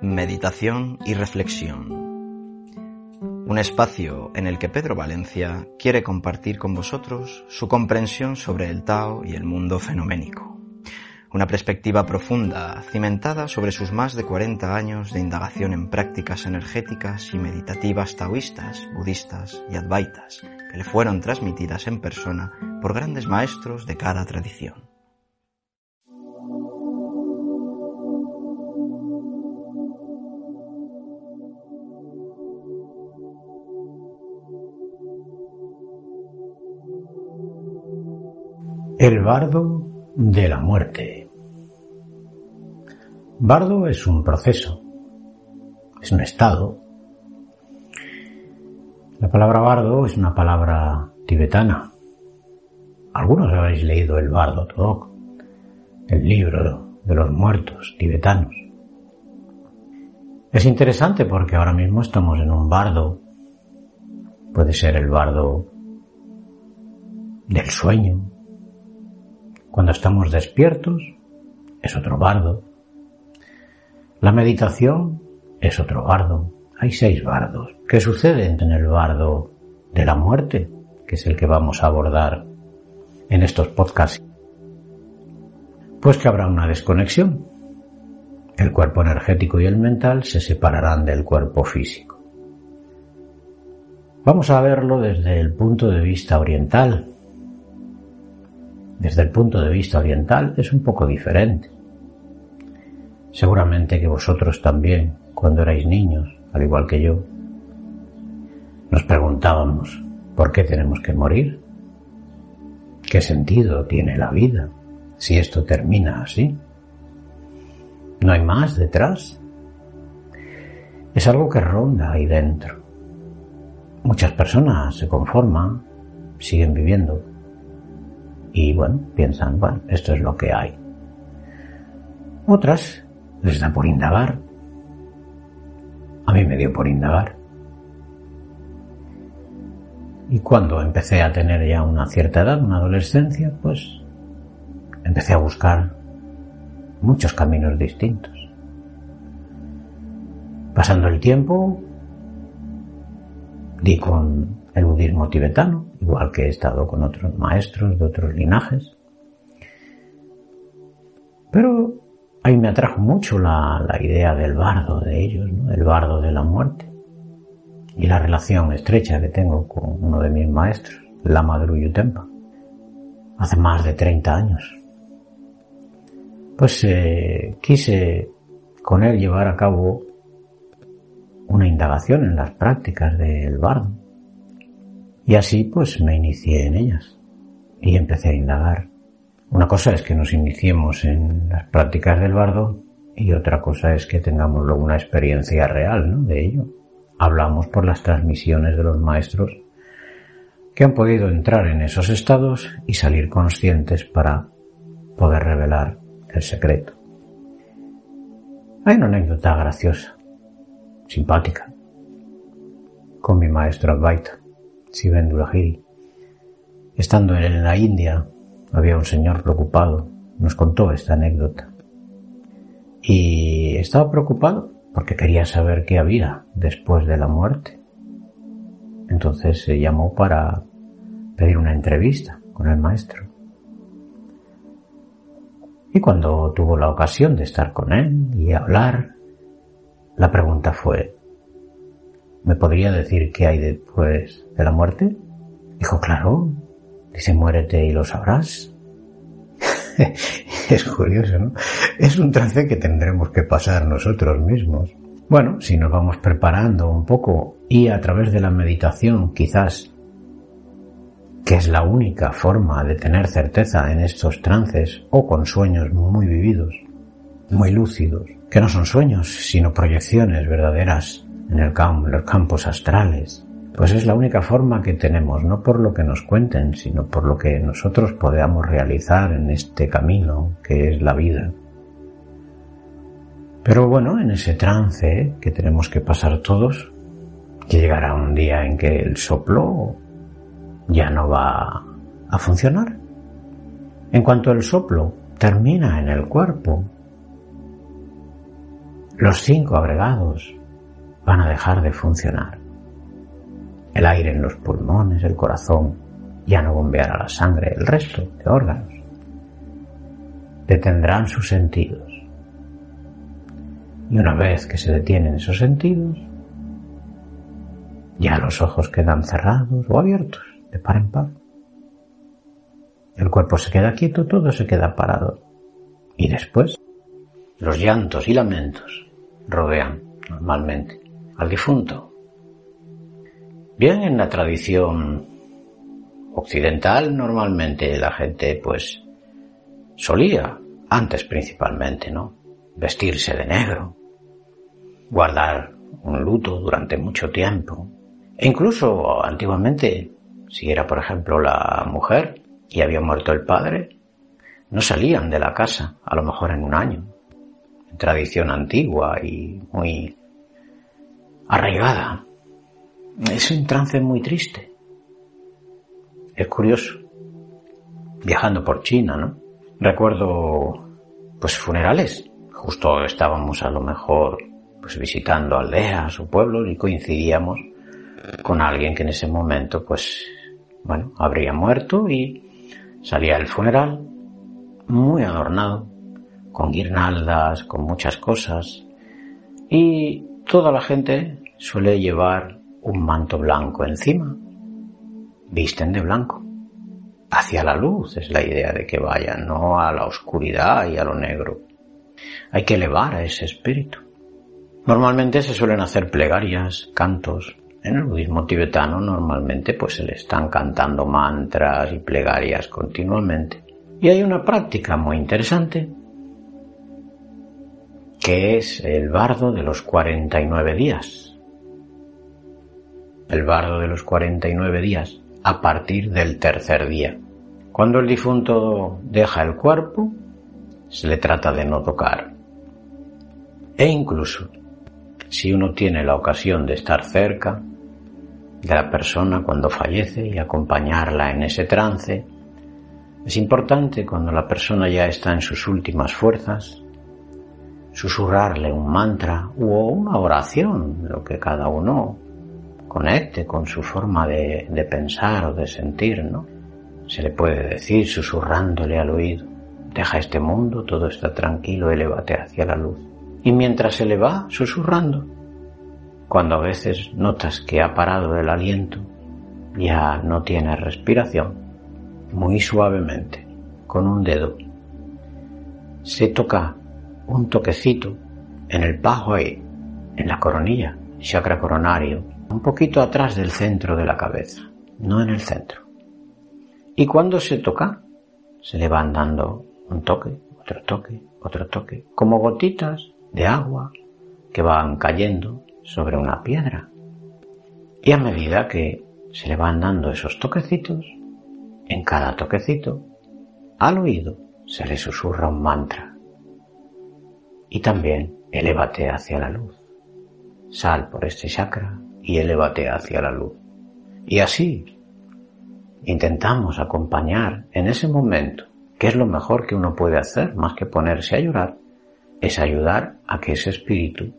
Meditación y reflexión. Un espacio en el que Pedro Valencia quiere compartir con vosotros su comprensión sobre el Tao y el mundo fenoménico. Una perspectiva profunda, cimentada sobre sus más de 40 años de indagación en prácticas energéticas y meditativas taoístas, budistas y advaitas, que le fueron transmitidas en persona por grandes maestros de cada tradición. El bardo de la muerte. Bardo es un proceso, es un estado. La palabra bardo es una palabra tibetana. Algunos habéis leído el Bardo Todok, el libro de los muertos tibetanos. Es interesante porque ahora mismo estamos en un bardo. Puede ser el bardo del sueño, cuando estamos despiertos es otro bardo. La meditación es otro bardo. Hay seis bardos. ¿Qué sucede en el bardo de la muerte? Que es el que vamos a abordar en estos podcasts. Pues que habrá una desconexión. El cuerpo energético y el mental se separarán del cuerpo físico. Vamos a verlo desde el punto de vista oriental, desde el punto de vista oriental es un poco diferente. Seguramente que vosotros también, cuando erais niños, al igual que yo, nos preguntábamos, ¿por qué tenemos que morir? ¿Qué sentido tiene la vida si esto termina así? ¿No hay más detrás? Es algo que ronda ahí dentro. Muchas personas se conforman, siguen viviendo, y bueno, piensan, bueno, esto es lo que hay. Otras les da por indagar. A mí me dio por indagar. Y cuando empecé a tener ya una cierta edad, una adolescencia, pues empecé a buscar muchos caminos distintos. Pasando el tiempo, di con el budismo tibetano, igual que he estado con otros maestros de otros linajes. Pero ahí me atrajo mucho la, idea del bardo de ellos, el bardo de la muerte, y la relación estrecha que tengo con uno de mis maestros, Lama Druyutempa, hace más de 30 años. Pues eh, quise con él llevar a cabo una indagación en las prácticas del bardo y así pues me inicié en ellas y empecé a indagar. Una cosa es que nos iniciemos en las prácticas del bardo y otra cosa es que tengamos luego una experiencia real ¿no? de ello. Hablamos por las transmisiones de los maestros que han podido entrar en esos estados y salir conscientes para poder revelar el secreto. Hay una anécdota graciosa, simpática, con mi maestro Advaita. Sivenduragiri. Estando en la India, había un señor preocupado. Nos contó esta anécdota. Y estaba preocupado porque quería saber qué había después de la muerte. Entonces se llamó para pedir una entrevista con el maestro. Y cuando tuvo la ocasión de estar con él y hablar, la pregunta fue, ¿Me podría decir qué hay después de la muerte? Dijo, claro. Dice, muérete y lo sabrás. es curioso, ¿no? Es un trance que tendremos que pasar nosotros mismos. Bueno, si nos vamos preparando un poco y a través de la meditación quizás, que es la única forma de tener certeza en estos trances o con sueños muy vividos, muy lúcidos, que no son sueños, sino proyecciones verdaderas en el campo, los campos astrales, pues es la única forma que tenemos, no por lo que nos cuenten, sino por lo que nosotros podamos realizar en este camino que es la vida. Pero bueno, en ese trance que tenemos que pasar todos, llegará un día en que el soplo ya no va a funcionar. En cuanto el soplo termina en el cuerpo, los cinco agregados van a dejar de funcionar. El aire en los pulmones, el corazón, ya no bombeará la sangre, el resto de órganos detendrán sus sentidos. Y una vez que se detienen esos sentidos, ya los ojos quedan cerrados o abiertos, de par en par. El cuerpo se queda quieto, todo se queda parado. Y después, los llantos y lamentos rodean normalmente al difunto. Bien, en la tradición occidental normalmente la gente pues solía, antes principalmente, ¿no? Vestirse de negro, guardar un luto durante mucho tiempo. E incluso antiguamente, si era por ejemplo la mujer y había muerto el padre, no salían de la casa, a lo mejor en un año. Tradición antigua y muy arraigada. Es un trance muy triste. Es curioso. Viajando por China, ¿no? Recuerdo, pues, funerales. Justo estábamos a lo mejor, pues, visitando aldeas o pueblos y coincidíamos con alguien que en ese momento, pues, bueno, habría muerto y salía el funeral muy adornado, con guirnaldas, con muchas cosas. Y toda la gente suele llevar un manto blanco encima. Visten de blanco. Hacia la luz es la idea de que vayan, no a la oscuridad y a lo negro. Hay que elevar a ese espíritu. Normalmente se suelen hacer plegarias, cantos. En el budismo tibetano normalmente pues se le están cantando mantras y plegarias continuamente. Y hay una práctica muy interesante que es el bardo de los 49 días. El bardo de los 49 días a partir del tercer día. Cuando el difunto deja el cuerpo, se le trata de no tocar. E incluso, si uno tiene la ocasión de estar cerca de la persona cuando fallece y acompañarla en ese trance, es importante cuando la persona ya está en sus últimas fuerzas, susurrarle un mantra o una oración, lo que cada uno conecte con su forma de, pensar o de sentir, ¿no? Se le puede decir susurrándole al oído, deja este mundo, todo está tranquilo, elévate hacia la luz. Y mientras se le va susurrando, cuando a veces notas que ha parado el aliento, ya no tiene respiración, muy suavemente, con un dedo. Se toca un toquecito en el pajo ahí, en la coronilla, chakra coronario, un poquito atrás del centro de la cabeza, no en el centro. Y cuando se toca, se le van dando un toque, otro toque, otro toque, como gotitas de agua que van cayendo sobre una piedra. Y a medida que se le van dando esos toquecitos, en cada toquecito, al oído se le susurra un mantra. Y también elévate hacia la luz. Sal por este chakra y elévate hacia la luz. Y así intentamos acompañar en ese momento, que es lo mejor que uno puede hacer más que ponerse a llorar, es ayudar a que ese espíritu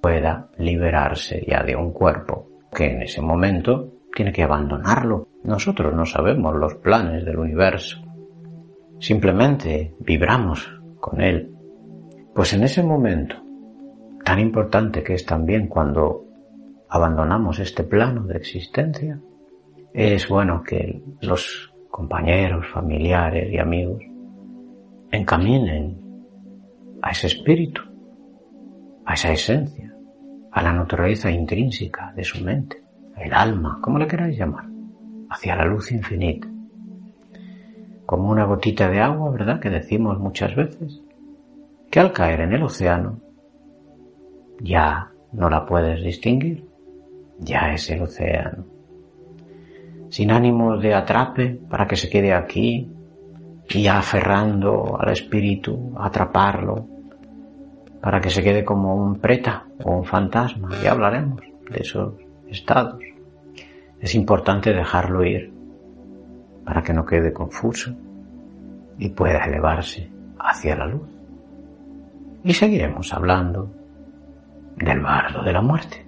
pueda liberarse ya de un cuerpo que en ese momento tiene que abandonarlo. Nosotros no sabemos los planes del universo. Simplemente vibramos con él. Pues en ese momento, tan importante que es también cuando abandonamos este plano de existencia, es bueno que los compañeros, familiares y amigos encaminen a ese espíritu, a esa esencia, a la naturaleza intrínseca de su mente el alma, como le queráis llamar, hacia la luz infinita. Como una gotita de agua, ¿verdad? Que decimos muchas veces, que al caer en el océano ya no la puedes distinguir, ya es el océano. Sin ánimos de atrape para que se quede aquí y aferrando al espíritu, atraparlo, para que se quede como un preta o un fantasma. Ya hablaremos de esos estados. Es importante dejarlo ir para que no quede confuso y pueda elevarse hacia la luz. Y seguiremos hablando del bardo de la muerte.